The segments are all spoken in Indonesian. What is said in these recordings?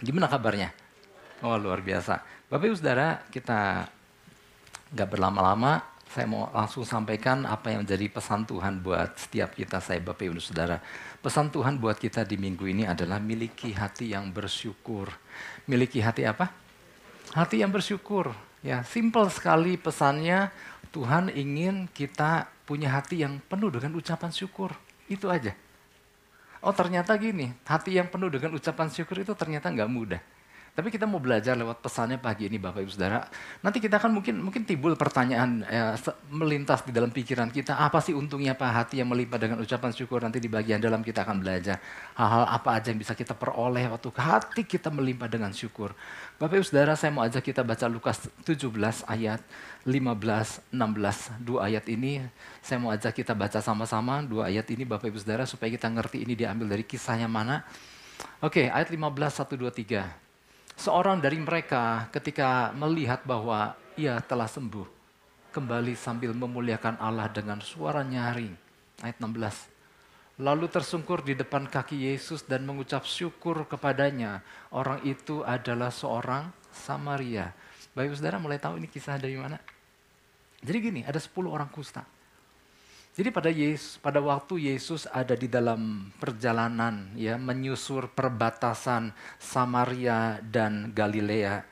Gimana kabarnya? Oh luar biasa. Bapak Ibu Saudara, kita nggak berlama-lama. Saya mau langsung sampaikan apa yang menjadi pesan Tuhan buat setiap kita, saya Bapak Ibu Saudara. Pesan Tuhan buat kita di minggu ini adalah miliki hati yang bersyukur. Miliki hati apa? Hati yang bersyukur. Ya, simple sekali pesannya. Tuhan ingin kita punya hati yang penuh dengan ucapan syukur. Itu aja. Oh ternyata gini, hati yang penuh dengan ucapan syukur itu ternyata nggak mudah. Tapi kita mau belajar lewat pesannya pagi ini Bapak Ibu Saudara. Nanti kita akan mungkin mungkin timbul pertanyaan ya, melintas di dalam pikiran kita, apa sih untungnya Pak hati yang melimpah dengan ucapan syukur nanti di bagian dalam kita akan belajar hal-hal apa aja yang bisa kita peroleh waktu hati kita melimpah dengan syukur. Bapak Ibu Saudara, saya mau ajak kita baca Lukas 17 ayat 15, 16. Dua ayat ini saya mau ajak kita baca sama-sama. Dua ayat ini Bapak Ibu Saudara supaya kita ngerti ini diambil dari kisahnya mana. Oke, ayat 15, 1, 2, 3 seorang dari mereka ketika melihat bahwa ia telah sembuh, kembali sambil memuliakan Allah dengan suara nyaring. Ayat 16. Lalu tersungkur di depan kaki Yesus dan mengucap syukur kepadanya. Orang itu adalah seorang Samaria. Baik saudara mulai tahu ini kisah dari mana? Jadi gini, ada 10 orang kusta. Jadi pada Yesus, pada waktu Yesus ada di dalam perjalanan ya menyusur perbatasan Samaria dan Galilea,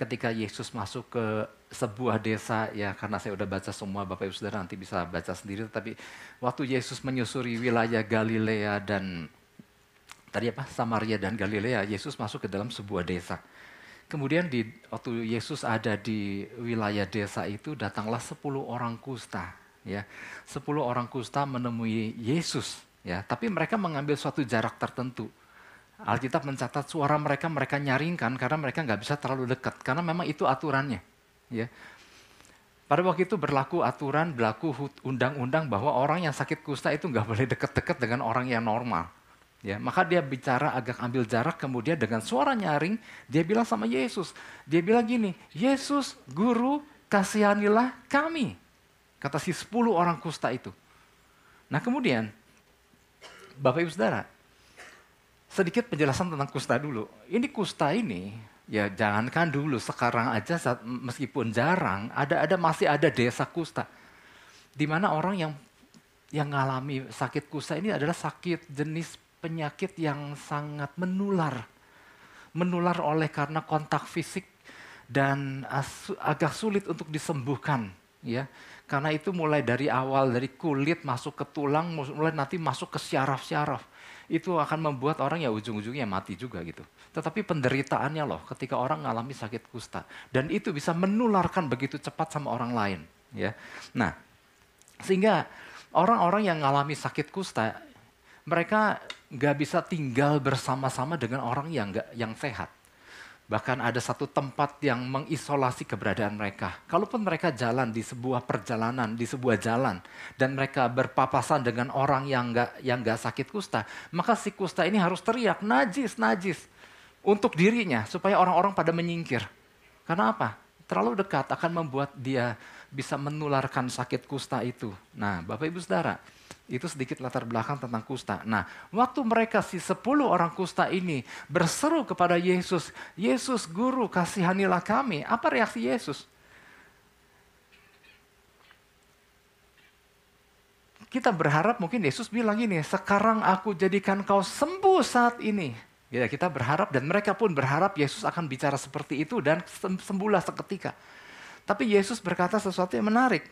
ketika Yesus masuk ke sebuah desa ya karena saya udah baca semua Bapak Ibu Saudara nanti bisa baca sendiri tapi waktu Yesus menyusuri wilayah Galilea dan tadi apa Samaria dan Galilea Yesus masuk ke dalam sebuah desa. Kemudian di waktu Yesus ada di wilayah desa itu datanglah 10 orang kusta ya. Sepuluh orang kusta menemui Yesus, ya. Tapi mereka mengambil suatu jarak tertentu. Alkitab mencatat suara mereka mereka nyaringkan karena mereka nggak bisa terlalu dekat karena memang itu aturannya, ya. Pada waktu itu berlaku aturan, berlaku undang-undang bahwa orang yang sakit kusta itu nggak boleh dekat-dekat dengan orang yang normal. Ya, maka dia bicara agak ambil jarak, kemudian dengan suara nyaring, dia bilang sama Yesus. Dia bilang gini, Yesus, guru, kasihanilah kami. Kata si 10 orang kusta itu. Nah kemudian, Bapak Ibu Saudara, sedikit penjelasan tentang kusta dulu. Ini kusta ini, ya jangankan dulu, sekarang aja saat, meskipun jarang, ada ada masih ada desa kusta. Di mana orang yang yang mengalami sakit kusta ini adalah sakit jenis penyakit yang sangat menular. Menular oleh karena kontak fisik dan agak sulit untuk disembuhkan, ya karena itu mulai dari awal, dari kulit masuk ke tulang, mulai nanti masuk ke syaraf-syaraf. Itu akan membuat orang ya ujung-ujungnya mati juga gitu. Tetapi penderitaannya loh ketika orang mengalami sakit kusta. Dan itu bisa menularkan begitu cepat sama orang lain. ya. Nah, sehingga orang-orang yang mengalami sakit kusta, mereka nggak bisa tinggal bersama-sama dengan orang yang nggak yang sehat Bahkan ada satu tempat yang mengisolasi keberadaan mereka. Kalaupun mereka jalan di sebuah perjalanan, di sebuah jalan, dan mereka berpapasan dengan orang yang nggak yang nggak sakit kusta, maka si kusta ini harus teriak najis, najis untuk dirinya supaya orang-orang pada menyingkir. Karena apa? Terlalu dekat akan membuat dia bisa menularkan sakit kusta itu. Nah, Bapak Ibu Saudara, itu sedikit latar belakang tentang kusta. Nah, waktu mereka si sepuluh orang kusta ini berseru kepada Yesus, Yesus guru kasihanilah kami. Apa reaksi Yesus? Kita berharap mungkin Yesus bilang ini, sekarang aku jadikan kau sembuh saat ini. Ya, kita berharap dan mereka pun berharap Yesus akan bicara seperti itu dan sembuhlah seketika. Tapi Yesus berkata sesuatu yang menarik.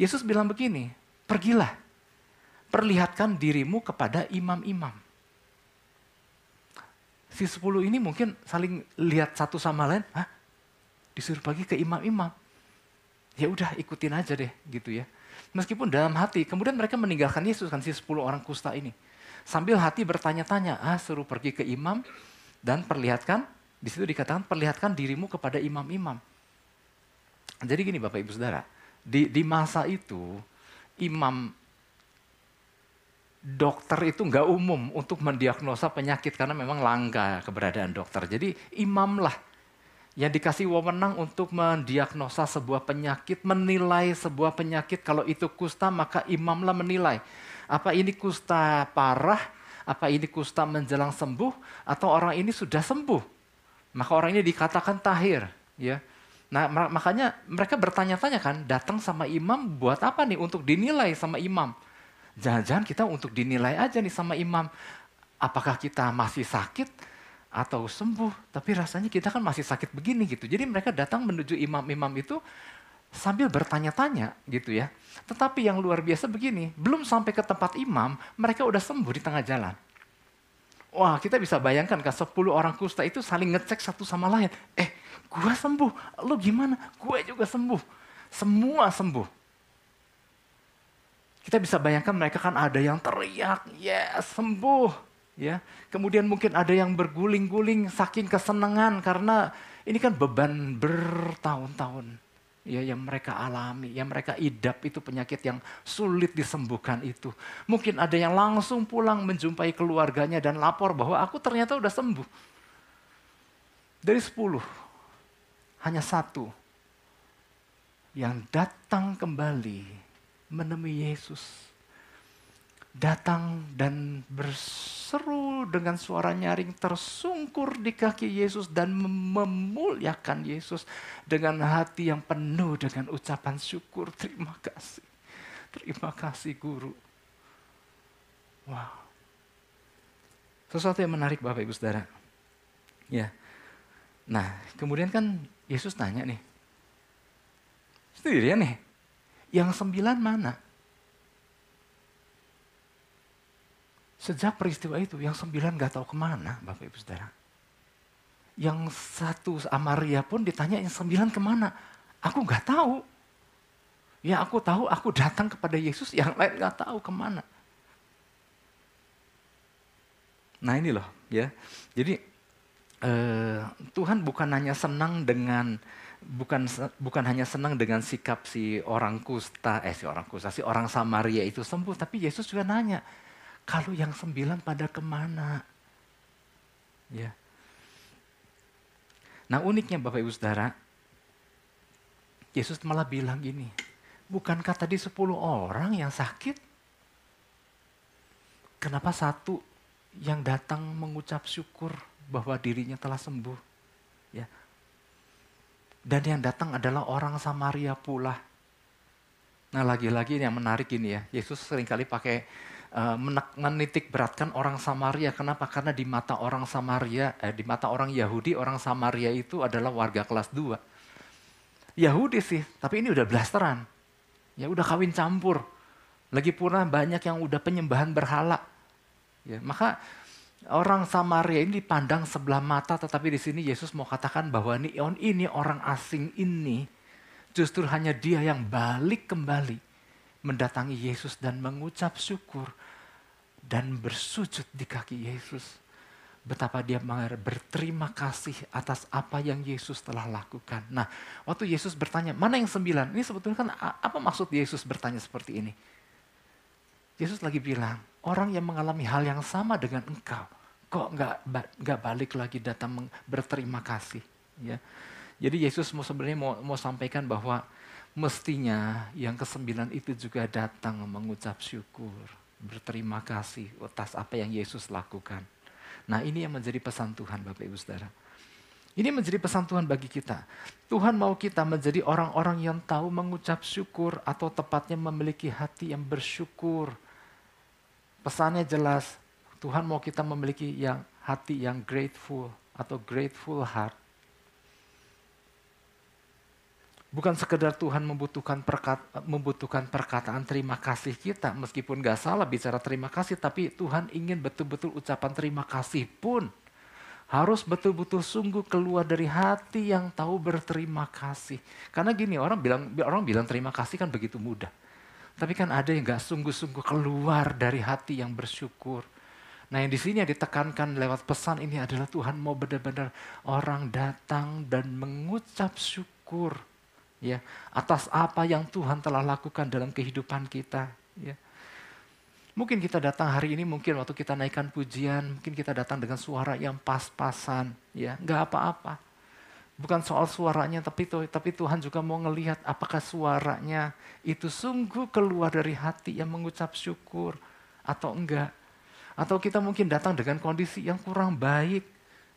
Yesus bilang begini, pergilah perlihatkan dirimu kepada imam-imam. Si sepuluh ini mungkin saling lihat satu sama lain, Hah? disuruh pergi ke imam-imam. Ya udah ikutin aja deh gitu ya. Meskipun dalam hati, kemudian mereka meninggalkan Yesus kan si sepuluh orang kusta ini. Sambil hati bertanya-tanya, ah suruh pergi ke imam dan perlihatkan, di situ dikatakan perlihatkan dirimu kepada imam-imam. Jadi gini Bapak Ibu Saudara, di, di masa itu imam dokter itu nggak umum untuk mendiagnosa penyakit karena memang langka keberadaan dokter. Jadi imamlah yang dikasih wewenang untuk mendiagnosa sebuah penyakit, menilai sebuah penyakit. Kalau itu kusta maka imamlah menilai. Apa ini kusta parah? Apa ini kusta menjelang sembuh? Atau orang ini sudah sembuh? Maka orang ini dikatakan tahir, ya. Nah, makanya mereka bertanya-tanya kan, datang sama imam buat apa nih? Untuk dinilai sama imam. Jangan-jangan kita untuk dinilai aja nih sama imam. Apakah kita masih sakit atau sembuh? Tapi rasanya kita kan masih sakit begini gitu. Jadi mereka datang menuju imam-imam itu sambil bertanya-tanya gitu ya. Tetapi yang luar biasa begini, belum sampai ke tempat imam, mereka udah sembuh di tengah jalan. Wah, kita bisa bayangkan kan 10 orang kusta itu saling ngecek satu sama lain. Eh, gua sembuh, lu gimana? Gue juga sembuh. Semua sembuh. Kita bisa bayangkan mereka kan ada yang teriak, yes, sembuh. ya. Kemudian mungkin ada yang berguling-guling saking kesenangan karena ini kan beban bertahun-tahun ya yang mereka alami, yang mereka idap itu penyakit yang sulit disembuhkan itu. Mungkin ada yang langsung pulang menjumpai keluarganya dan lapor bahwa aku ternyata udah sembuh. Dari sepuluh, hanya satu yang datang kembali menemui Yesus datang dan berseru dengan suara nyaring tersungkur di kaki Yesus dan memuliakan Yesus dengan hati yang penuh dengan ucapan syukur. Terima kasih. Terima kasih guru. Wow. Sesuatu yang menarik Bapak Ibu Saudara. Ya. Nah, kemudian kan Yesus tanya nih. Sendirian nih. Yang sembilan mana? Sejak peristiwa itu, yang sembilan gak tahu ke mana, Bapak Ibu Saudara. Yang satu Amaria pun ditanya yang sembilan ke mana. Aku gak tahu. Ya aku tahu, aku datang kepada Yesus, yang lain gak tahu ke mana. Nah ini loh, ya. Jadi eh, Tuhan bukan hanya senang dengan bukan bukan hanya senang dengan sikap si orang kusta, eh si orang kusta, si orang Samaria itu sembuh, tapi Yesus juga nanya, kalau yang sembilan pada ke mana? Ya. Nah uniknya Bapak Ibu Saudara, Yesus malah bilang gini, bukankah tadi sepuluh orang yang sakit? Kenapa satu yang datang mengucap syukur bahwa dirinya telah sembuh? Ya. Dan yang datang adalah orang Samaria pula. Nah lagi-lagi yang menarik ini ya, Yesus sering kali pakai uh, menitik beratkan orang Samaria. Kenapa? Karena di mata orang Samaria, eh, di mata orang Yahudi, orang Samaria itu adalah warga kelas 2. Yahudi sih, tapi ini udah blasteran. Ya udah kawin campur. Lagi pula banyak yang udah penyembahan berhala. Ya, maka orang Samaria ini dipandang sebelah mata, tetapi di sini Yesus mau katakan bahwa ini, ini orang asing ini justru hanya dia yang balik kembali mendatangi Yesus dan mengucap syukur dan bersujud di kaki Yesus. Betapa dia berterima kasih atas apa yang Yesus telah lakukan. Nah, waktu Yesus bertanya, mana yang sembilan? Ini sebetulnya kan apa maksud Yesus bertanya seperti ini? Yesus lagi bilang, orang yang mengalami hal yang sama dengan engkau, kok nggak nggak balik lagi datang berterima kasih? Ya, jadi Yesus mau sebenarnya mau, mau sampaikan bahwa mestinya yang kesembilan itu juga datang mengucap syukur, berterima kasih atas apa yang Yesus lakukan. Nah ini yang menjadi pesan Tuhan Bapak Ibu Saudara. Ini menjadi pesan Tuhan bagi kita. Tuhan mau kita menjadi orang-orang yang tahu mengucap syukur atau tepatnya memiliki hati yang bersyukur. Pesannya jelas, Tuhan mau kita memiliki yang hati yang grateful atau grateful heart Bukan sekedar Tuhan membutuhkan, perkat, membutuhkan perkataan terima kasih kita, meskipun gak salah bicara terima kasih, tapi Tuhan ingin betul-betul ucapan terima kasih pun harus betul-betul sungguh keluar dari hati yang tahu berterima kasih. Karena gini orang bilang orang bilang terima kasih kan begitu mudah. Tapi kan ada yang gak sungguh-sungguh keluar dari hati yang bersyukur. Nah yang di sini yang ditekankan lewat pesan ini adalah Tuhan mau benar-benar orang datang dan mengucap syukur ya atas apa yang Tuhan telah lakukan dalam kehidupan kita ya. Mungkin kita datang hari ini mungkin waktu kita naikkan pujian mungkin kita datang dengan suara yang pas-pasan ya. Nggak apa-apa bukan soal suaranya tapi tapi Tuhan juga mau ngelihat apakah suaranya itu sungguh keluar dari hati yang mengucap syukur atau enggak atau kita mungkin datang dengan kondisi yang kurang baik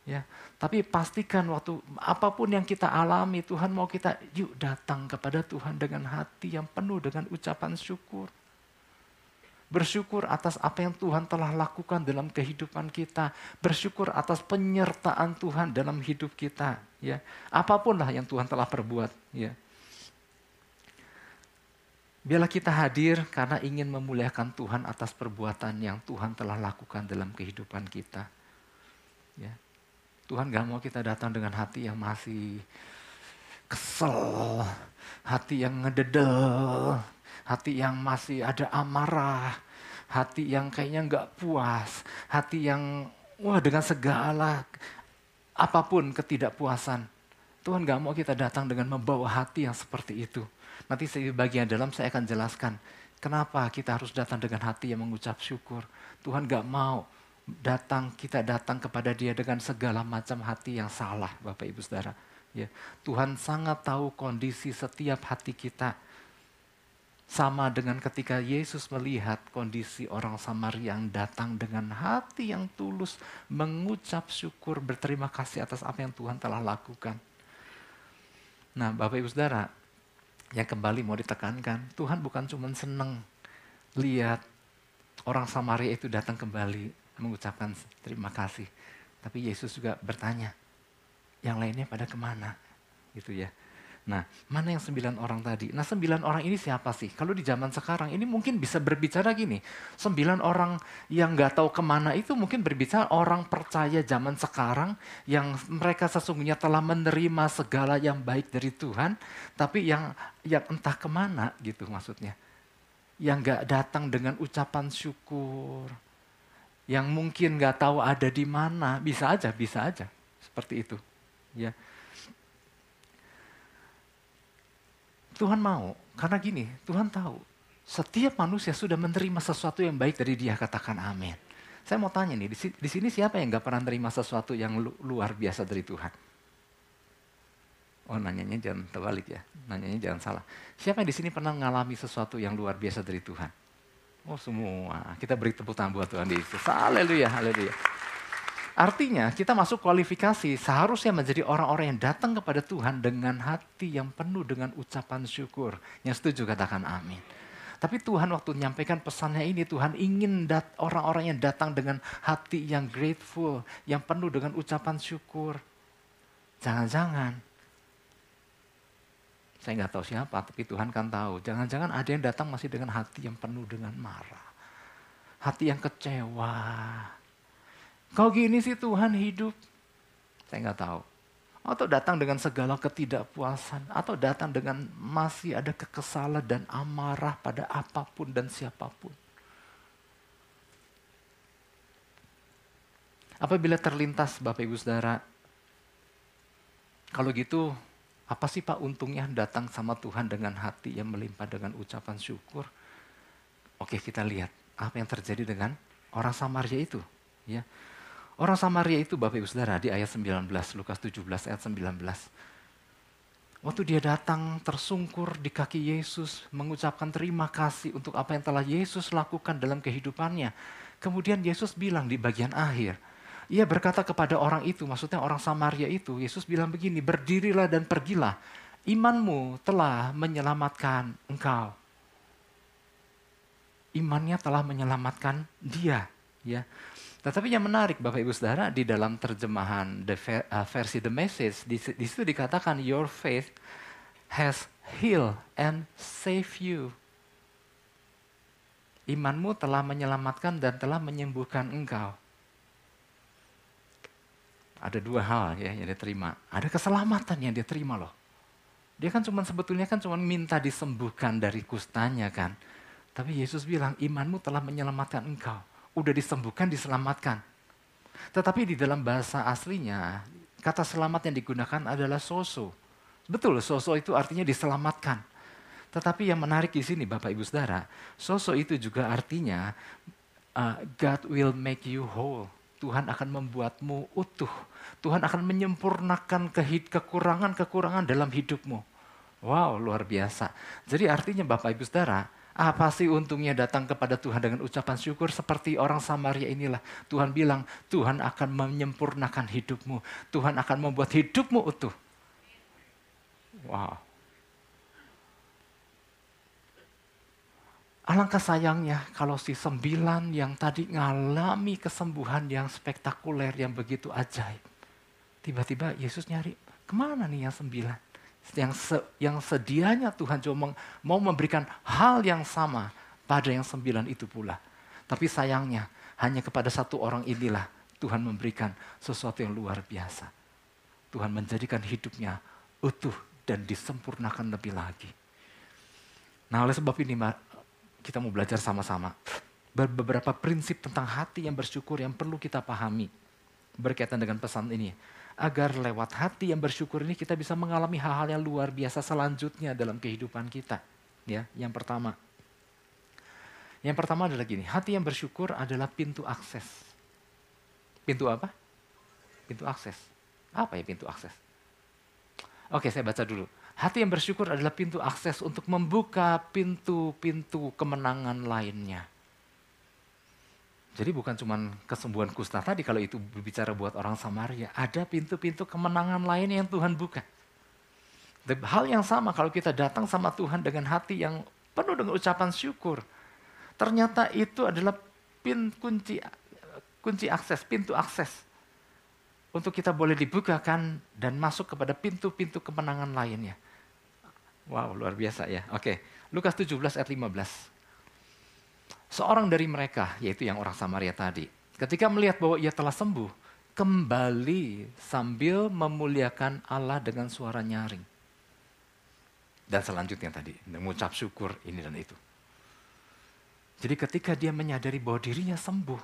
Ya, tapi pastikan waktu apa pun yang kita alami, Tuhan mau kita yuk datang kepada Tuhan dengan hati yang penuh dengan ucapan syukur. Bersyukur atas apa yang Tuhan telah lakukan dalam kehidupan kita. Bersyukur atas penyertaan Tuhan dalam hidup kita. Ya, apa pun lah yang Tuhan telah perbuat. Ya. Biarlah kita hadir karena ingin memuliakan Tuhan atas perbuatan yang Tuhan telah lakukan dalam kehidupan kita. Ya. Tuhan gak mau kita datang dengan hati yang masih kesel, hati yang ngededel, hati yang masih ada amarah, hati yang kayaknya nggak puas, hati yang wah dengan segala apa pun ketidakpuasan. Tuhan gak mau kita datang dengan membawa hati yang seperti itu. Nanti di bagian dalam saya akan jelaskan kenapa kita harus datang dengan hati yang mengucap syukur. Tuhan gak mau datang kita datang kepada dia dengan segala macam hati yang salah Bapak Ibu Saudara. Ya, Tuhan sangat tahu kondisi setiap hati kita. Sama dengan ketika Yesus melihat kondisi orang Samaria yang datang dengan hati yang tulus, mengucap syukur, berterima kasih atas apa yang Tuhan telah lakukan. Nah, Bapak Ibu Saudara, yang kembali mau ditekankan, Tuhan bukan cuma senang lihat orang Samaria itu datang kembali, mengucapkan terima kasih. Tapi Yesus juga bertanya, yang lainnya pada ke mana? Gitu ya. Nah, mana yang sembilan orang tadi? Nah, sembilan orang ini siapa sih? Kalau di zaman sekarang ini mungkin bisa berbicara gini. Sembilan orang yang nggak tahu ke mana itu mungkin berbicara orang percaya zaman sekarang yang mereka sesungguhnya telah menerima segala yang baik dari Tuhan, tapi yang yang entah ke mana gitu maksudnya. Yang nggak datang dengan ucapan syukur, yang mungkin nggak tahu ada di mana, bisa aja, bisa aja seperti itu. Ya, Tuhan mau, karena gini, Tuhan tahu setiap manusia sudah menerima sesuatu yang baik dari Dia, katakan amin. Saya mau tanya nih, di sini siapa yang nggak pernah menerima sesuatu yang luar biasa dari Tuhan? Oh nanyanya jangan terbalik ya, nanyanya jangan salah. Siapa yang di sini pernah mengalami sesuatu yang luar biasa dari Tuhan? Oh semua. Kita beri tepuk tangan buat Tuhan Yesus. Haleluya, haleluya. Artinya kita masuk kualifikasi seharusnya menjadi orang-orang yang datang kepada Tuhan dengan hati yang penuh dengan ucapan syukur. Yang setuju katakan amin. Tapi Tuhan waktu menyampaikan pesannya ini, Tuhan ingin orang-orang yang datang dengan hati yang grateful, yang penuh dengan ucapan syukur. Jangan-jangan saya nggak tahu siapa, tapi Tuhan kan tahu. Jangan-jangan ada yang datang masih dengan hati yang penuh dengan marah. Hati yang kecewa. Kau gini sih Tuhan hidup. Saya nggak tahu. Atau datang dengan segala ketidakpuasan. Atau datang dengan masih ada kekesalan dan amarah pada apa pun dan siapa pun. Apabila terlintas Bapak Ibu Saudara, kalau gitu apa sih Pak untungnya datang sama Tuhan dengan hati yang melimpah dengan ucapan syukur? Oke kita lihat apa yang terjadi dengan orang Samaria itu. Ya. Orang Samaria itu Bapak Ibu Saudara di ayat 19, Lukas 17 ayat 19. Waktu dia datang tersungkur di kaki Yesus, mengucapkan terima kasih untuk apa yang telah Yesus lakukan dalam kehidupannya. Kemudian Yesus bilang di bagian akhir, ia berkata kepada orang itu, maksudnya orang Samaria itu, Yesus bilang begini, berdirilah dan pergilah, imanmu telah menyelamatkan engkau. Imannya telah menyelamatkan dia. ya. Tetapi yang menarik Bapak Ibu Saudara, di dalam terjemahan the, uh, versi The Message, di, di situ dikatakan, your faith has healed and saved you. Imanmu telah menyelamatkan dan telah menyembuhkan engkau ada dua hal ya yang dia terima. Ada keselamatan yang dia terima loh. Dia kan cuma sebetulnya kan cuma minta disembuhkan dari kustanya kan. Tapi Yesus bilang imanmu telah menyelamatkan engkau. Udah disembuhkan, diselamatkan. Tetapi di dalam bahasa aslinya kata selamat yang digunakan adalah soso. Betul, soso itu artinya diselamatkan. Tetapi yang menarik di sini Bapak Ibu Saudara, soso itu juga artinya uh, God will make you whole. Tuhan akan membuatmu utuh. Tuhan akan menyempurnakan kekurangan-kekurangan dalam hidupmu. Wow, luar biasa. Jadi artinya Bapak Ibu Saudara, Apa sih untungnya datang kepada Tuhan dengan ucapan syukur seperti orang Samaria inilah. Tuhan bilang, Tuhan akan menyempurnakan hidupmu. Tuhan akan membuat hidupmu utuh. Wow. Alangkah sayangnya kalau si sembilan yang tadi ngalami kesembuhan yang spektakuler, yang begitu ajaib. Tiba-tiba Yesus nyari, ke mana nih yang sembilan? Yang se, yang sedianya Tuhan cuma mau memberikan hal yang sama pada yang sembilan itu pula. Tapi sayangnya hanya kepada satu orang inilah Tuhan memberikan sesuatu yang luar biasa. Tuhan menjadikan hidupnya utuh dan disempurnakan lebih lagi. Nah oleh sebab ini kita mau belajar sama-sama. Beberapa prinsip tentang hati yang bersyukur yang perlu kita pahami berkaitan dengan pesan ini agar lewat hati yang bersyukur ini kita bisa mengalami hal-hal yang luar biasa selanjutnya dalam kehidupan kita. Ya, yang pertama. Yang pertama adalah gini, hati yang bersyukur adalah pintu akses. Pintu apa? Pintu akses. Apa ya pintu akses? Oke, saya baca dulu. Hati yang bersyukur adalah pintu akses untuk membuka pintu-pintu kemenangan lainnya. Jadi bukan cuma kesembuhan kusta tadi kalau itu berbicara buat orang Samaria. Ada pintu-pintu kemenangan lain yang Tuhan buka. Hal yang sama kalau kita datang sama Tuhan dengan hati yang penuh dengan ucapan syukur. Ternyata itu adalah pin, kunci kunci akses, pintu akses. Untuk kita boleh dibukakan dan masuk kepada pintu-pintu kemenangan lainnya. Wow, luar biasa ya. Oke, Lukas 17 ayat 15. Seorang dari mereka, yaitu yang orang Samaria tadi, ketika melihat bahwa ia telah sembuh, kembali sambil memuliakan Allah dengan suara nyaring. Dan selanjutnya tadi, mengucap syukur ini dan itu. Jadi ketika dia menyadari bahwa dirinya sembuh,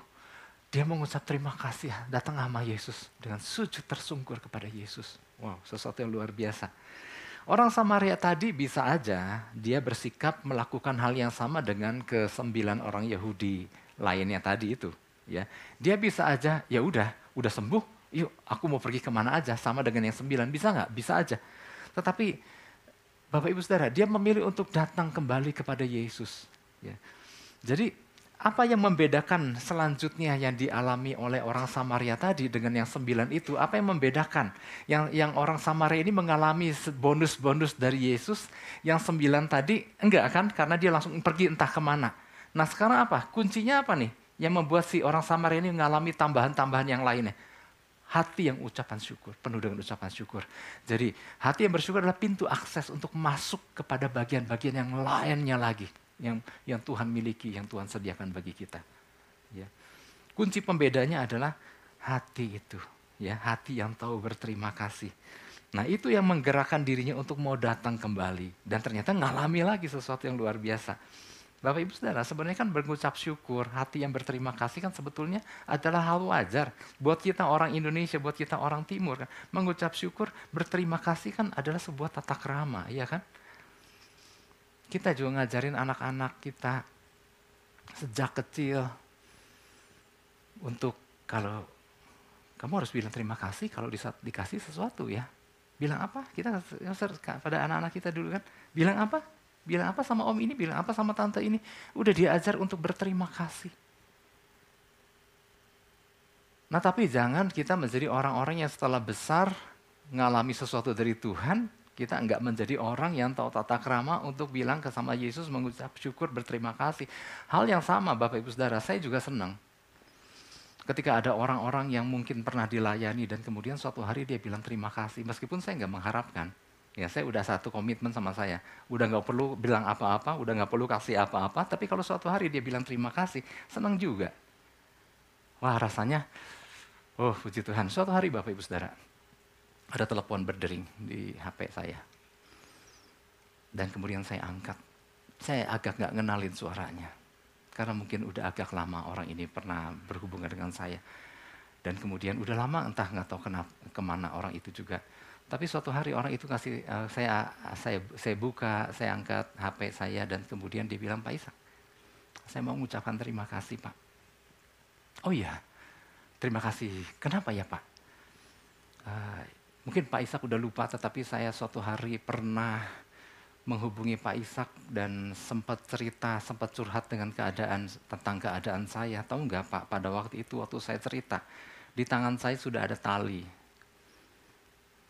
dia mengucap terima kasih datang sama Yesus dengan sujud tersungkur kepada Yesus. Wow, sesuatu yang luar biasa. Orang Samaria tadi bisa aja dia bersikap melakukan hal yang sama dengan kesembilan orang Yahudi lainnya tadi itu. Ya, dia bisa aja, ya udah, udah sembuh, yuk aku mau pergi ke mana aja sama dengan yang sembilan bisa nggak? Bisa aja. Tetapi Bapak Ibu Saudara, dia memilih untuk datang kembali kepada Yesus. Ya. Jadi apa yang membedakan selanjutnya yang dialami oleh orang Samaria tadi dengan yang sembilan itu? Apa yang membedakan? Yang yang orang Samaria ini mengalami bonus-bonus dari Yesus, yang sembilan tadi enggak kan? Karena dia langsung pergi entah ke mana. Nah sekarang apa? Kuncinya apa nih? Yang membuat si orang Samaria ini mengalami tambahan-tambahan yang lainnya. Hati yang ucapan syukur, penuh dengan ucapan syukur. Jadi hati yang bersyukur adalah pintu akses untuk masuk kepada bagian-bagian yang lainnya lagi yang yang Tuhan miliki, yang Tuhan sediakan bagi kita. Ya. Kunci pembedanya adalah hati itu, ya hati yang tahu berterima kasih. Nah itu yang menggerakkan dirinya untuk mau datang kembali dan ternyata ngalami lagi sesuatu yang luar biasa. Bapak Ibu Saudara, sebenarnya kan mengucap syukur, hati yang berterima kasih kan sebetulnya adalah hal wajar. Buat kita orang Indonesia, buat kita orang Timur, kan, mengucap syukur, berterima kasih kan adalah sebuah tata krama, ya kan? Kita juga ngajarin anak-anak kita sejak kecil untuk kalau kamu harus bilang terima kasih kalau di, dikasih sesuatu ya. Bilang apa? Kita pada anak-anak kita dulu kan, bilang apa? Bilang apa sama om ini, bilang apa sama tante ini. Udah diajar untuk berterima kasih. Nah tapi jangan kita menjadi orang-orang yang setelah besar ngalami sesuatu dari Tuhan, kita enggak menjadi orang yang tahu tata krama untuk bilang ke sama Yesus mengucap syukur berterima kasih. Hal yang sama Bapak Ibu Saudara, saya juga senang. Ketika ada orang-orang yang mungkin pernah dilayani dan kemudian suatu hari dia bilang terima kasih. Meskipun saya enggak mengharapkan. Ya saya udah satu komitmen sama saya. Udah nggak perlu bilang apa-apa, udah nggak perlu kasih apa-apa. Tapi kalau suatu hari dia bilang terima kasih, senang juga. Wah rasanya, oh puji Tuhan. Suatu hari Bapak Ibu Saudara, ada telepon berdering di HP saya. Dan kemudian saya angkat. Saya agak nggak ngenalin suaranya. Karena mungkin udah agak lama orang ini pernah berhubungan dengan saya. Dan kemudian udah lama entah nggak tahu kenapa, ke mana orang itu juga. Tapi suatu hari orang itu kasih uh, saya saya saya buka, saya angkat HP saya dan kemudian dia bilang Pak Isa, saya mau mengucapkan terima kasih Pak. Oh iya, terima kasih. Kenapa ya Pak? Uh, Mungkin Pak Ishak udah lupa, tetapi saya suatu hari pernah menghubungi Pak Ishak dan sempat cerita, sempat curhat dengan keadaan tentang keadaan saya. Tahu nggak Pak, pada waktu itu waktu saya cerita, di tangan saya sudah ada tali.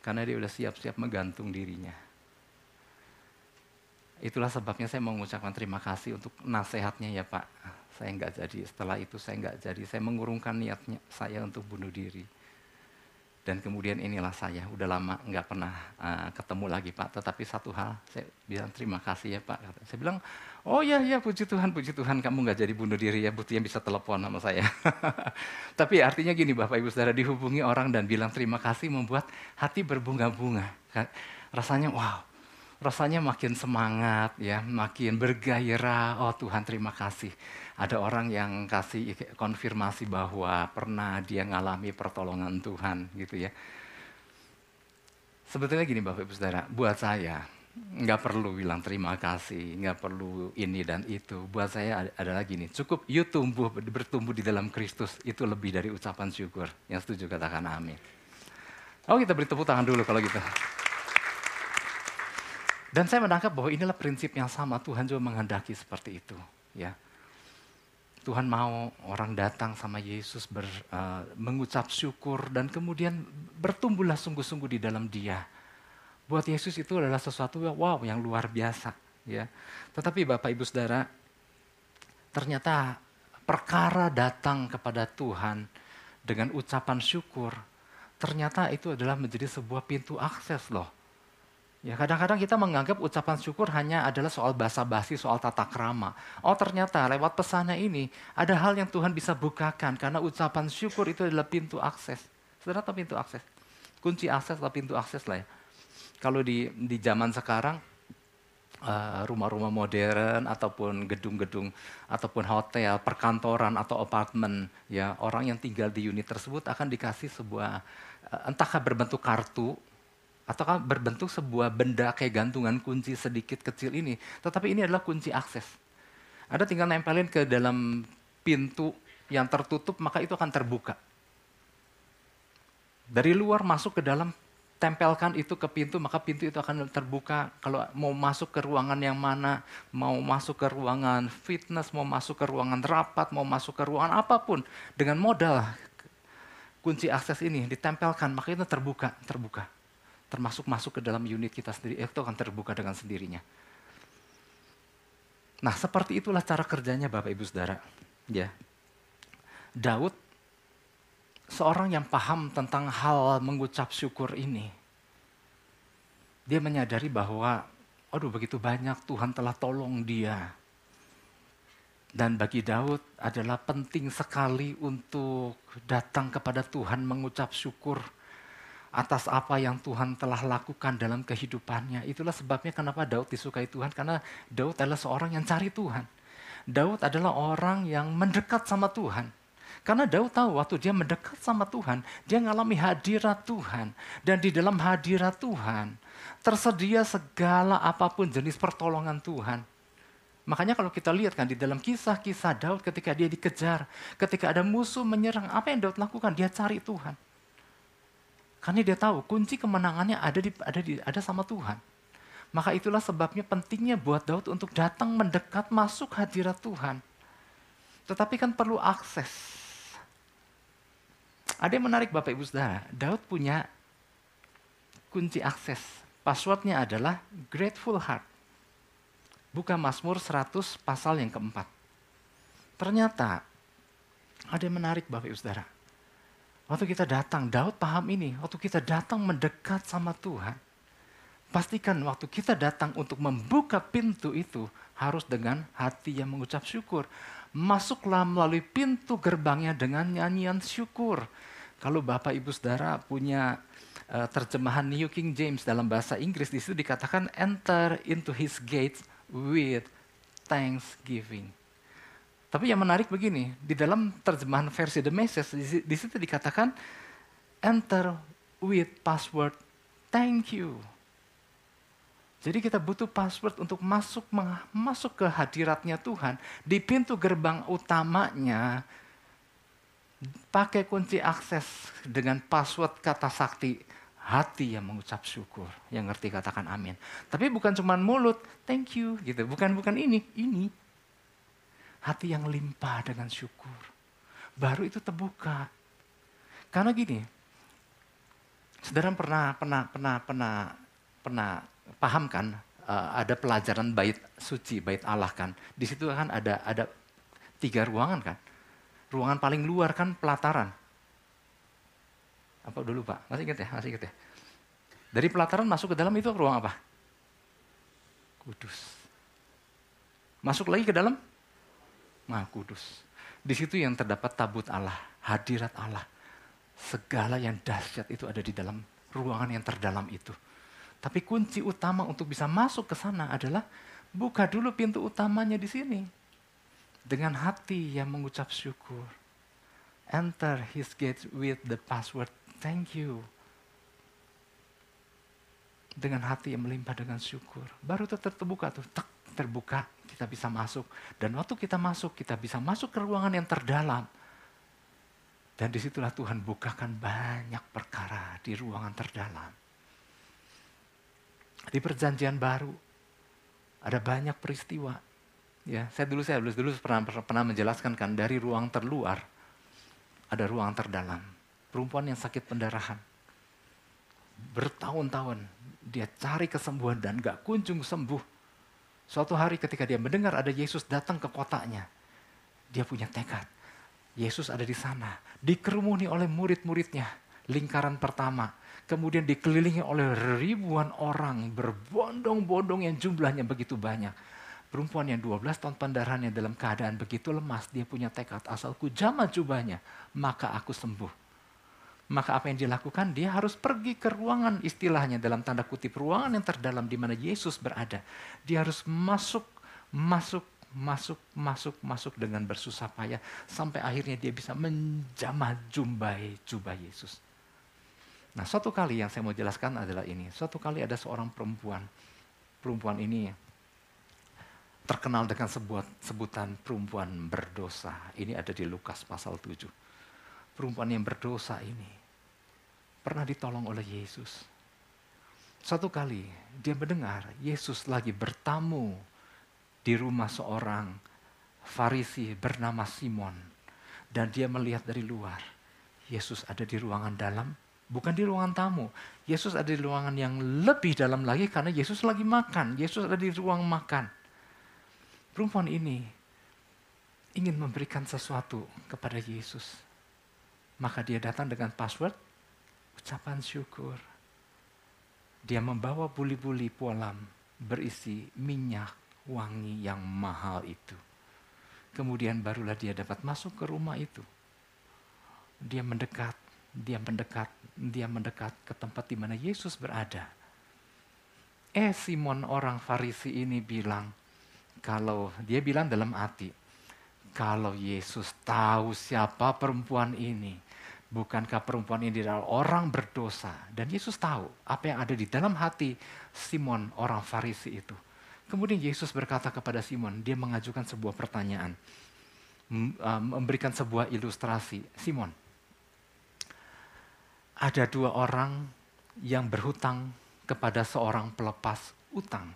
Karena dia sudah siap-siap menggantung dirinya. Itulah sebabnya saya mengucapkan terima kasih untuk nasihatnya ya Pak. Saya nggak jadi, setelah itu saya nggak jadi. Saya mengurungkan niatnya saya untuk bunuh diri. Dan kemudian inilah saya, udah lama nggak pernah uh, ketemu lagi Pak. Tetapi satu hal, saya bilang terima kasih ya Pak. Saya bilang, oh ya ya puji Tuhan, puji Tuhan kamu nggak jadi bunuh diri ya, buktinya bisa telepon sama saya. Tapi artinya gini Bapak Ibu Saudara, dihubungi orang dan bilang terima kasih membuat hati berbunga-bunga. Rasanya wow, rasanya makin semangat ya, makin bergairah. Oh Tuhan terima kasih ada orang yang kasih konfirmasi bahwa pernah dia ngalami pertolongan Tuhan gitu ya. Sebetulnya gini Bapak Ibu Saudara, buat saya nggak perlu bilang terima kasih, nggak perlu ini dan itu. Buat saya adalah gini, cukup you tumbuh bertumbuh di dalam Kristus itu lebih dari ucapan syukur. Yang setuju katakan amin. Oh kita beri tepuk tangan dulu kalau gitu. Dan saya menangkap bahwa inilah prinsip yang sama Tuhan juga menghendaki seperti itu, ya. Tuhan mau orang datang sama Yesus ber, uh, mengucap syukur dan kemudian bertumbuhlah sungguh-sungguh di dalam Dia. Buat Yesus itu adalah sesuatu yang wow yang luar biasa, ya. Tetapi Bapak Ibu Saudara, ternyata perkara datang kepada Tuhan dengan ucapan syukur, ternyata itu adalah menjadi sebuah pintu akses loh Ya, kadang-kadang kita menganggap ucapan syukur hanya adalah soal basa-basi, soal tata krama. Oh, ternyata lewat pesannya ini ada hal yang Tuhan bisa bukakan karena ucapan syukur itu adalah pintu akses. Saudara tahu pintu akses? Kunci akses atau pintu akses lah ya. Kalau di di zaman sekarang uh, rumah-rumah modern ataupun gedung-gedung ataupun hotel, perkantoran atau apartemen ya, orang yang tinggal di unit tersebut akan dikasih sebuah uh, entahkah berbentuk kartu ataukah berbentuk sebuah benda kayak gantungan kunci sedikit kecil ini, tetapi ini adalah kunci akses. Ada tinggal nempelin ke dalam pintu yang tertutup, maka itu akan terbuka. Dari luar masuk ke dalam, tempelkan itu ke pintu, maka pintu itu akan terbuka. Kalau mau masuk ke ruangan yang mana, mau masuk ke ruangan fitness, mau masuk ke ruangan rapat, mau masuk ke ruangan apa pun, dengan modal kunci akses ini ditempelkan, maka itu terbuka, terbuka termasuk masuk ke dalam unit kita sendiri, itu akan terbuka dengan sendirinya. Nah, seperti itulah cara kerjanya Bapak Ibu Saudara. Ya. Daud seorang yang paham tentang hal mengucap syukur ini. Dia menyadari bahwa aduh begitu banyak Tuhan telah tolong dia. Dan bagi Daud adalah penting sekali untuk datang kepada Tuhan mengucap syukur atas apa yang Tuhan telah lakukan dalam kehidupannya. Itulah sebabnya kenapa Daud disukai Tuhan, karena Daud adalah seorang yang cari Tuhan. Daud adalah orang yang mendekat sama Tuhan. Karena Daud tahu waktu dia mendekat sama Tuhan, dia mengalami hadirat Tuhan. Dan di dalam hadirat Tuhan, tersedia segala apa pun jenis pertolongan Tuhan. Makanya kalau kita lihat kan di dalam kisah-kisah Daud ketika dia dikejar, ketika ada musuh menyerang, apa yang Daud lakukan? Dia cari Tuhan. Karena dia tahu kunci kemenangannya ada di ada di ada sama Tuhan. Maka itulah sebabnya pentingnya buat Daud untuk datang mendekat masuk hadirat Tuhan. Tetapi kan perlu akses. Ada yang menarik Bapak Ibu Saudara, Daud punya kunci akses. Passwordnya adalah grateful heart. Buka Mazmur 100 pasal yang keempat. Ternyata ada yang menarik Bapak Ibu Saudara. Waktu kita datang, Daud paham ini. Waktu kita datang mendekat sama Tuhan, pastikan waktu kita datang untuk membuka pintu itu harus dengan hati yang mengucap syukur. Masuklah melalui pintu gerbangnya dengan nyanyian syukur. Kalau Bapak Ibu Saudara punya uh, terjemahan New King James dalam bahasa Inggris di situ dikatakan enter into his gates with thanksgiving. Tapi yang menarik begini, di dalam terjemahan versi The Message, di situ dikatakan, enter with password thank you. Jadi kita butuh password untuk masuk masuk ke hadiratnya Tuhan. Di pintu gerbang utamanya, pakai kunci akses dengan password kata sakti hati yang mengucap syukur. Yang ngerti katakan amin. Tapi bukan cuma mulut, thank you gitu. Bukan bukan ini, ini. Hati yang limpah dengan syukur. Baru itu terbuka. Karena gini, saudara pernah pernah pernah pernah pernah paham kan uh, ada pelajaran bait suci, bait Allah kan. Di situ kan ada ada tiga ruangan kan. Ruangan paling luar kan pelataran apa dulu Pak? Masih ingat ya? Masih ingat ya? Dari pelataran masuk ke dalam itu ruang apa? Kudus. Masuk lagi ke dalam? Maha Kudus. Di situ yang terdapat tabut Allah, hadirat Allah. Segala yang dahsyat itu ada di dalam ruangan yang terdalam itu. Tapi kunci utama untuk bisa masuk ke sana adalah buka dulu pintu utamanya di sini. Dengan hati yang mengucap syukur. Enter his gates with the password thank you. Dengan hati yang melimpah dengan syukur. Baru itu terbuka tuh, terbuka, kita bisa masuk. Dan waktu kita masuk, kita bisa masuk ke ruangan yang terdalam. Dan di situlah Tuhan bukakan banyak perkara di ruangan terdalam. Di perjanjian baru, ada banyak peristiwa. Ya, saya dulu saya dulu, dulu pernah, pernah menjelaskan kan dari ruang terluar ada ruang terdalam perempuan yang sakit pendarahan. Bertahun-tahun dia cari kesembuhan dan gak kunjung sembuh. Suatu hari ketika dia mendengar ada Yesus datang ke kotanya, dia punya tekad. Yesus ada di sana, dikerumuni oleh murid-muridnya, lingkaran pertama. Kemudian dikelilingi oleh ribuan orang berbondong-bondong yang jumlahnya begitu banyak. Perempuan yang 12 tahun pendarahannya dalam keadaan begitu lemas, dia punya tekad asalku jamah jubahnya, maka aku sembuh. Maka apa yang dilakukan? Dia harus pergi ke ruangan istilahnya dalam tanda kutip ruangan yang terdalam di mana Yesus berada. Dia harus masuk, masuk, masuk, masuk, masuk dengan bersusah payah sampai akhirnya dia bisa menjamah jumbai jubah Yesus. Nah, suatu kali yang saya mau jelaskan adalah ini. Suatu kali ada seorang perempuan. Perempuan ini terkenal dengan sebuah sebutan perempuan berdosa. Ini ada di Lukas pasal 7 perempuan yang berdosa ini pernah ditolong oleh Yesus. Satu kali dia mendengar Yesus lagi bertamu di rumah seorang Farisi bernama Simon. Dan dia melihat dari luar. Yesus ada di ruangan dalam, bukan di ruangan tamu. Yesus ada di ruangan yang lebih dalam lagi karena Yesus lagi makan. Yesus ada di ruang makan. Perempuan ini ingin memberikan sesuatu kepada Yesus. Maka dia datang dengan password ucapan syukur. Dia membawa buli-buli polam berisi minyak wangi yang mahal itu. Kemudian barulah dia dapat masuk ke rumah itu. Dia mendekat, dia mendekat, dia mendekat ke tempat di mana Yesus berada. Eh Simon orang Farisi ini bilang, kalau dia bilang dalam hati, kalau Yesus tahu siapa perempuan ini, Bukankah perempuan ini adalah orang berdosa? Dan Yesus tahu apa yang ada di dalam hati Simon orang Farisi itu. Kemudian Yesus berkata kepada Simon, dia mengajukan sebuah pertanyaan. Memberikan sebuah ilustrasi. Simon, ada dua orang yang berhutang kepada seorang pelepas utang.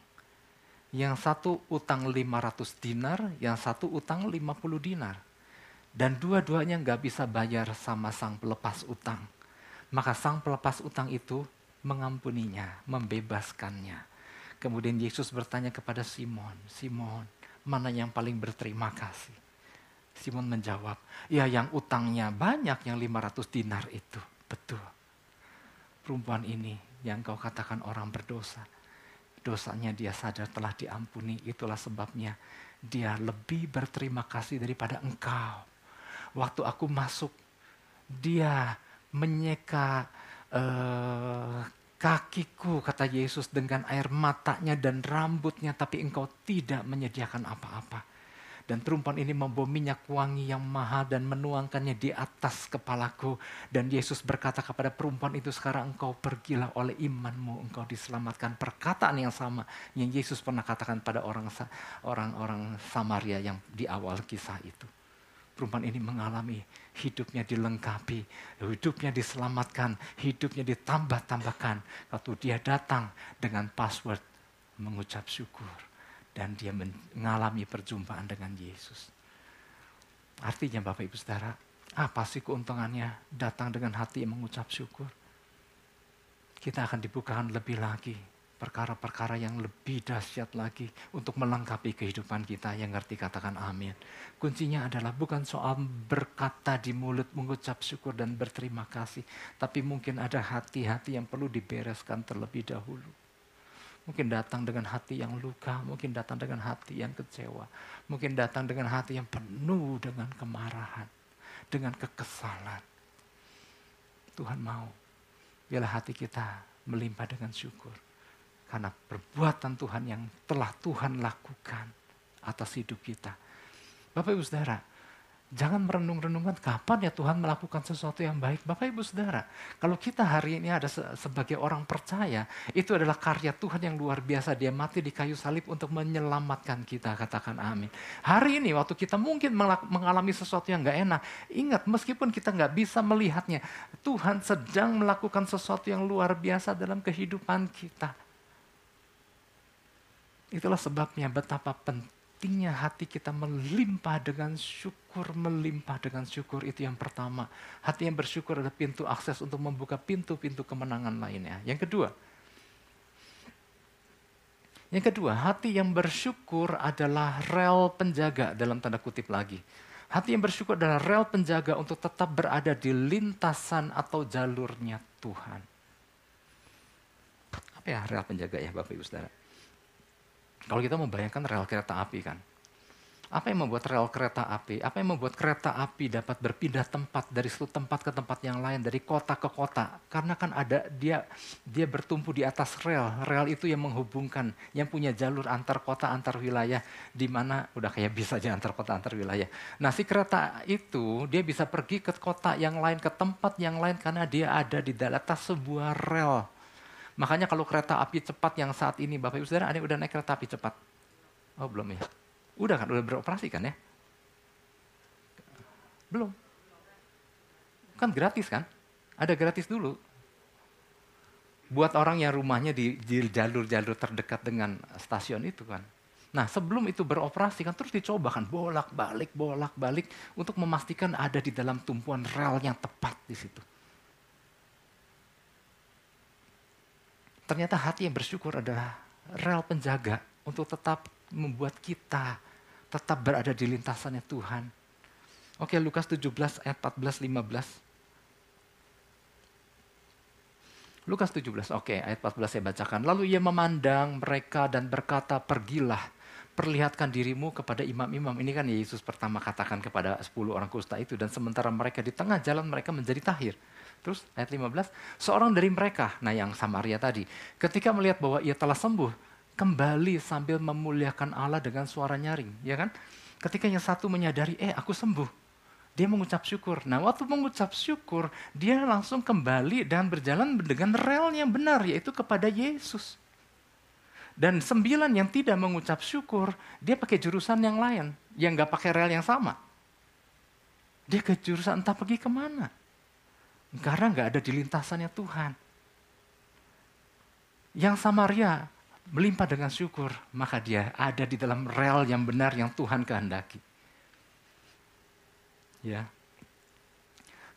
Yang satu utang 500 dinar, yang satu utang 50 dinar. Dan dua-duanya nggak bisa bayar sama sang pelepas utang. Maka sang pelepas utang itu mengampuninya, membebaskannya. Kemudian Yesus bertanya kepada Simon, Simon, mana yang paling berterima kasih? Simon menjawab, ya yang utangnya banyak yang 500 dinar itu. Betul. Perempuan ini yang kau katakan orang berdosa. Dosanya dia sadar telah diampuni. Itulah sebabnya dia lebih berterima kasih daripada engkau waktu aku masuk, dia menyeka uh, kakiku, kata Yesus, dengan air matanya dan rambutnya, tapi engkau tidak menyediakan apa-apa. Dan perempuan ini membawa minyak wangi yang mahal dan menuangkannya di atas kepalaku. Dan Yesus berkata kepada perempuan itu, sekarang engkau pergilah oleh imanmu, engkau diselamatkan. Perkataan yang sama yang Yesus pernah katakan pada orang orang orang Samaria yang di awal kisah itu. Perempuan ini mengalami hidupnya dilengkapi, hidupnya diselamatkan, hidupnya ditambah-tambahkan. Waktu dia datang dengan password mengucap syukur dan dia mengalami perjumpaan dengan Yesus. Artinya Bapak Ibu Saudara, apa sih keuntungannya datang dengan hati yang mengucap syukur? Kita akan dibukakan lebih lagi perkara-perkara yang lebih dahsyat lagi untuk melengkapi kehidupan kita yang ngerti katakan amin. Kuncinya adalah bukan soal berkata di mulut mengucap syukur dan berterima kasih, tapi mungkin ada hati-hati yang perlu dibereskan terlebih dahulu. Mungkin datang dengan hati yang luka, mungkin datang dengan hati yang kecewa, mungkin datang dengan hati yang penuh dengan kemarahan, dengan kekesalan. Tuhan mau, biarlah hati kita melimpah dengan syukur karena perbuatan Tuhan yang telah Tuhan lakukan atas hidup kita. Bapak Ibu Saudara, jangan merenung-renungkan kapan ya Tuhan melakukan sesuatu yang baik. Bapak Ibu Saudara, kalau kita hari ini ada sebagai orang percaya, itu adalah karya Tuhan yang luar biasa. Dia mati di kayu salib untuk menyelamatkan kita, katakan amin. Hari ini waktu kita mungkin mengalami sesuatu yang gak enak, ingat meskipun kita gak bisa melihatnya, Tuhan sedang melakukan sesuatu yang luar biasa dalam kehidupan kita Itulah sebabnya betapa pentingnya hati kita melimpah dengan syukur, melimpah dengan syukur itu yang pertama. Hati yang bersyukur adalah pintu akses untuk membuka pintu-pintu kemenangan lainnya. Yang kedua, yang kedua, hati yang bersyukur adalah rel penjaga dalam tanda kutip lagi. Hati yang bersyukur adalah rel penjaga untuk tetap berada di lintasan atau jalurnya Tuhan. Apa ya rel penjaga ya Bapak Ibu Saudara? Kalau kita membayangkan rel kereta api kan, apa yang membuat rel kereta api? Apa yang membuat kereta api dapat berpindah tempat dari satu tempat ke tempat yang lain, dari kota ke kota? Karena kan ada dia dia bertumpu di atas rel. Rel itu yang menghubungkan, yang punya jalur antar kota, antar wilayah, di mana udah kayak bisa aja antar kota, antar wilayah. Nah si kereta itu dia bisa pergi ke kota yang lain, ke tempat yang lain karena dia ada di atas sebuah rel Makanya kalau kereta api cepat yang saat ini, Bapak Ibu Saudara, ada yang udah naik kereta api cepat? Oh belum ya? Udah kan, udah beroperasi kan ya? Belum. Kan gratis kan? Ada gratis dulu. Buat orang yang rumahnya di jalur-jalur terdekat dengan stasiun itu kan. Nah sebelum itu beroperasi kan terus dicoba kan bolak-balik, bolak-balik untuk memastikan ada di dalam tumpuan rel yang tepat di situ. Ternyata hati yang bersyukur adalah rel penjaga untuk tetap membuat kita tetap berada di lintasannya Tuhan. Oke, Lukas 17 ayat 14 15. Lukas 17, oke ayat 14 saya bacakan. Lalu ia memandang mereka dan berkata, pergilah, perlihatkan dirimu kepada imam-imam. Ini kan Yesus pertama katakan kepada 10 orang kusta itu. Dan sementara mereka di tengah jalan mereka menjadi tahir. Terus ayat 15, seorang dari mereka, nah yang Samaria tadi, ketika melihat bahwa ia telah sembuh, kembali sambil memuliakan Allah dengan suara nyaring, ya kan? Ketika yang satu menyadari, eh aku sembuh, dia mengucap syukur. Nah waktu mengucap syukur, dia langsung kembali dan berjalan dengan rel yang benar, yaitu kepada Yesus. Dan sembilan yang tidak mengucap syukur, dia pakai jurusan yang lain, yang gak pakai rel yang sama. Dia ke jurusan entah pergi ke mana. Karena nggak ada di lintasannya Tuhan. Yang Samaria melimpah dengan syukur, maka dia ada di dalam rel yang benar yang Tuhan kehendaki. Ya.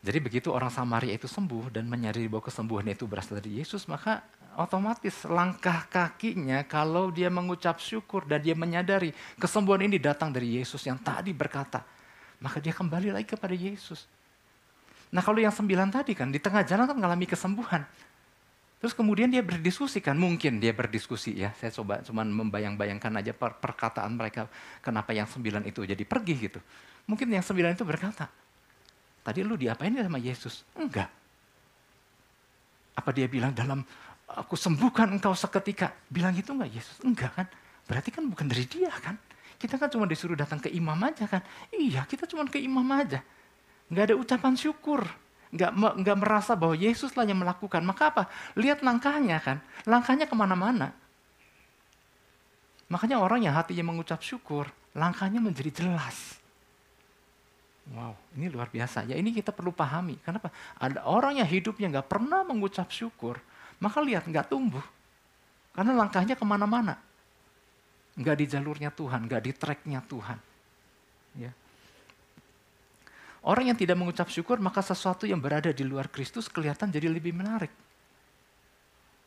Jadi begitu orang Samaria itu sembuh dan menyadari bahwa kesembuhan itu berasal dari Yesus, maka otomatis langkah kakinya kalau dia mengucap syukur dan dia menyadari kesembuhan ini datang dari Yesus yang tadi berkata, maka dia kembali lagi kepada Yesus. Nah kalau yang sembilan tadi kan di tengah jalan kan mengalami kesembuhan. Terus kemudian dia berdiskusi kan, mungkin dia berdiskusi ya. Saya coba cuman membayang-bayangkan aja per perkataan mereka kenapa yang sembilan itu jadi pergi gitu. Mungkin yang sembilan itu berkata, tadi lu diapain sama Yesus? Enggak. Apa dia bilang dalam aku sembuhkan engkau seketika? Bilang itu enggak Yesus? Enggak kan? Berarti kan bukan dari dia kan? Kita kan cuma disuruh datang ke imam aja kan? Iya, kita cuma ke imam aja nggak ada ucapan syukur, nggak nggak merasa bahwa Yesuslah yang melakukan. Maka apa? Lihat langkahnya kan, langkahnya ke mana-mana. Makanya orang yang hatinya mengucap syukur, langkahnya menjadi jelas. Wow, ini luar biasa. Ya ini kita perlu pahami. Kenapa? Ada orang yang hidupnya nggak pernah mengucap syukur, maka lihat nggak tumbuh. Karena langkahnya ke mana-mana. Nggak di jalurnya Tuhan, nggak di tracknya Tuhan. Ya. Orang yang tidak mengucap syukur, maka sesuatu yang berada di luar Kristus kelihatan jadi lebih menarik.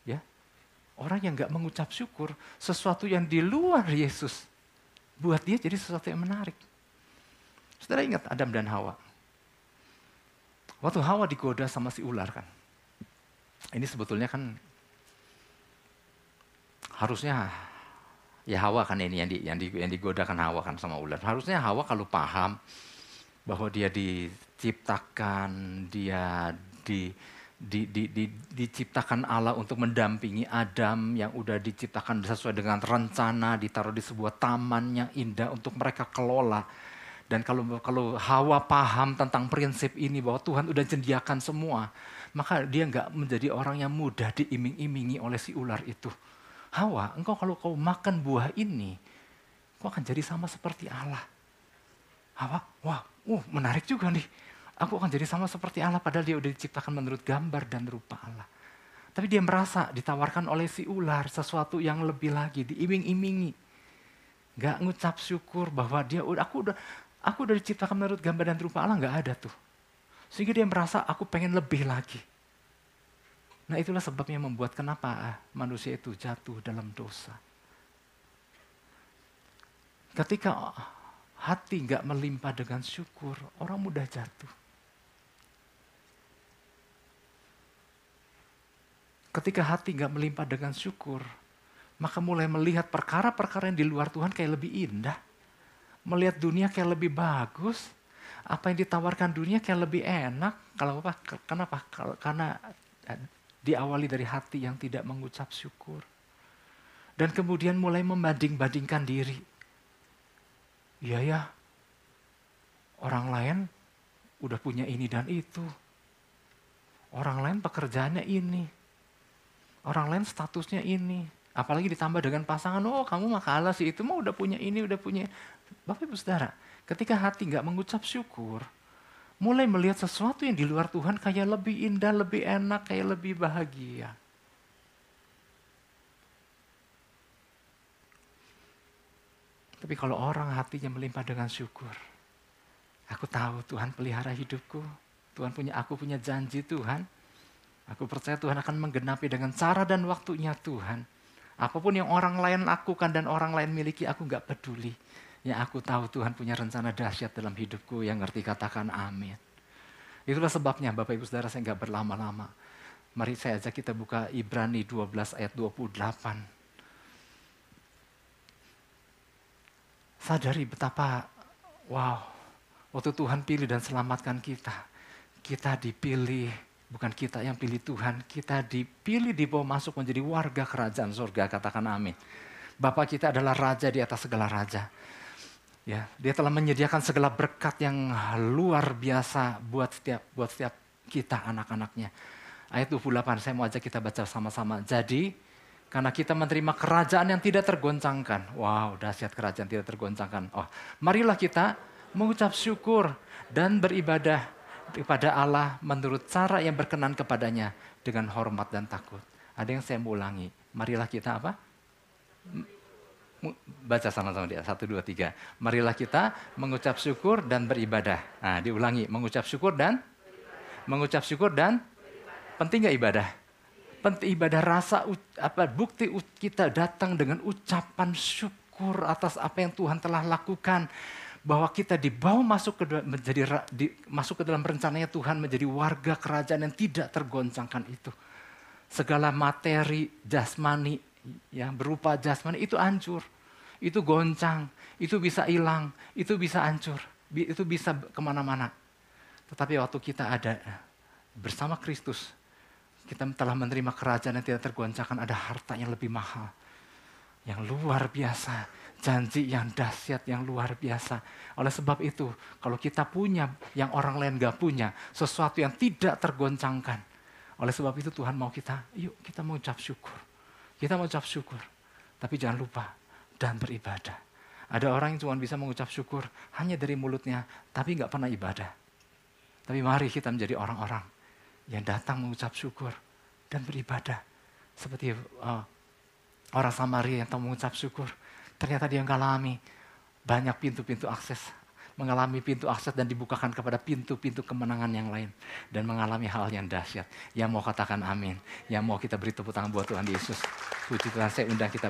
Ya, Orang yang nggak mengucap syukur, sesuatu yang di luar Yesus, buat dia jadi sesuatu yang menarik. Saudara ingat Adam dan Hawa. Waktu Hawa digoda sama si ular kan. Ini sebetulnya kan harusnya ya Hawa kan ini yang di, yang, di, yang digoda kan Hawa kan sama ular. Harusnya Hawa kalau paham bahwa dia diciptakan, dia di di, di, di, diciptakan Allah untuk mendampingi Adam yang udah diciptakan sesuai dengan rencana, ditaruh di sebuah taman yang indah untuk mereka kelola. Dan kalau kalau Hawa paham tentang prinsip ini bahwa Tuhan udah sediakan semua, maka dia nggak menjadi orang yang mudah diiming-imingi oleh si ular itu. Hawa, engkau kalau kau makan buah ini, kau akan jadi sama seperti Allah. Hawa, wah, uh, menarik juga nih Aku akan jadi sama seperti Allah padahal dia udah diciptakan menurut gambar dan rupa Allah. Tapi dia merasa ditawarkan oleh si ular sesuatu yang lebih lagi, diiming-imingi. Gak ngucap syukur bahwa dia udah aku udah aku udah diciptakan menurut gambar dan rupa Allah nggak ada tuh. Sehingga dia merasa aku pengen lebih lagi. Nah itulah sebabnya membuat kenapa manusia itu jatuh dalam dosa. Ketika hati nggak melimpah dengan syukur, orang mudah jatuh. Ketika hati nggak melimpah dengan syukur, maka mulai melihat perkara-perkara yang di luar Tuhan kayak lebih indah. Melihat dunia kayak lebih bagus. Apa yang ditawarkan dunia kayak lebih enak. Kalau apa? Kenapa? Karena eh, diawali dari hati yang tidak mengucap syukur. Dan kemudian mulai membanding-bandingkan diri. Iya ya, orang lain udah punya ini dan itu. Orang lain pekerjaannya ini Orang lain statusnya ini. Apalagi ditambah dengan pasangan, oh kamu mah kalah sih, itu mah udah punya ini, udah punya. Bapak ibu saudara, ketika hati nggak mengucap syukur, mulai melihat sesuatu yang di luar Tuhan kayak lebih indah, lebih enak, kayak lebih bahagia. Tapi kalau orang hatinya melimpah dengan syukur, aku tahu Tuhan pelihara hidupku, Tuhan punya aku punya janji Tuhan, Aku percaya Tuhan akan menggenapi dengan cara dan waktunya Tuhan. Apa pun yang orang lain lakukan dan orang lain miliki, aku gak peduli. Ya aku tahu Tuhan punya rencana dahsyat dalam hidupku yang ngerti katakan amin. Itulah sebabnya Bapak Ibu Saudara saya gak berlama-lama. Mari saya ajak kita buka Ibrani 12 ayat 28. Sadari betapa, wow, waktu Tuhan pilih dan selamatkan kita. Kita dipilih Bukan kita yang pilih Tuhan, kita dipilih dibawa masuk menjadi warga kerajaan surga, katakan amin. Bapak kita adalah raja di atas segala raja. Ya, dia telah menyediakan segala berkat yang luar biasa buat setiap buat setiap kita anak-anaknya. Ayat 28 saya mau ajak kita baca sama-sama. Jadi karena kita menerima kerajaan yang tidak tergoncangkan. Wow, dahsyat kerajaan tidak tergoncangkan. Oh, marilah kita mengucap syukur dan beribadah kepada Allah menurut cara yang berkenan kepadanya dengan hormat dan takut. Ada yang saya mau ulangi. Marilah kita apa? Baca sama-sama dia. Satu, dua, tiga. Marilah kita mengucap syukur dan beribadah. Nah, diulangi. Mengucap syukur dan mengucap syukur dan penting gak ibadah? Penting ibadah rasa apa bukti kita datang dengan ucapan syukur atas apa yang Tuhan telah lakukan bahwa kita dibawa masuk ke menjadi di, masuk ke dalam rencananya Tuhan menjadi warga kerajaan yang tidak tergoncangkan itu. Segala materi jasmani yang berupa jasmani itu hancur, itu goncang, itu bisa hilang, itu bisa hancur, itu bisa ke mana-mana. Tetapi waktu kita ada bersama Kristus, kita telah menerima kerajaan yang tidak tergoncangkan, ada harta yang lebih mahal, yang luar biasa, janji yang dahsyat, yang luar biasa. Oleh sebab itu, kalau kita punya yang orang lain gak punya, sesuatu yang tidak tergoncangkan. Oleh sebab itu Tuhan mau kita, yuk kita mau ucap syukur. Kita mau ucap syukur. Tapi jangan lupa, dan beribadah. Ada orang yang cuma bisa mengucap syukur hanya dari mulutnya, tapi nggak pernah ibadah. Tapi mari kita menjadi orang-orang yang datang mengucap syukur dan beribadah. Seperti uh, orang Samaria yang mengucap syukur. Ternyata dia mengalami banyak pintu-pintu akses mengalami pintu akses dan dibukakan kepada pintu-pintu kemenangan yang lain. Dan mengalami hal yang dahsyat. Yang mau katakan amin. Yang mau kita beri tepuk tangan buat Tuhan Yesus. Puji Tuhan, saya undang kita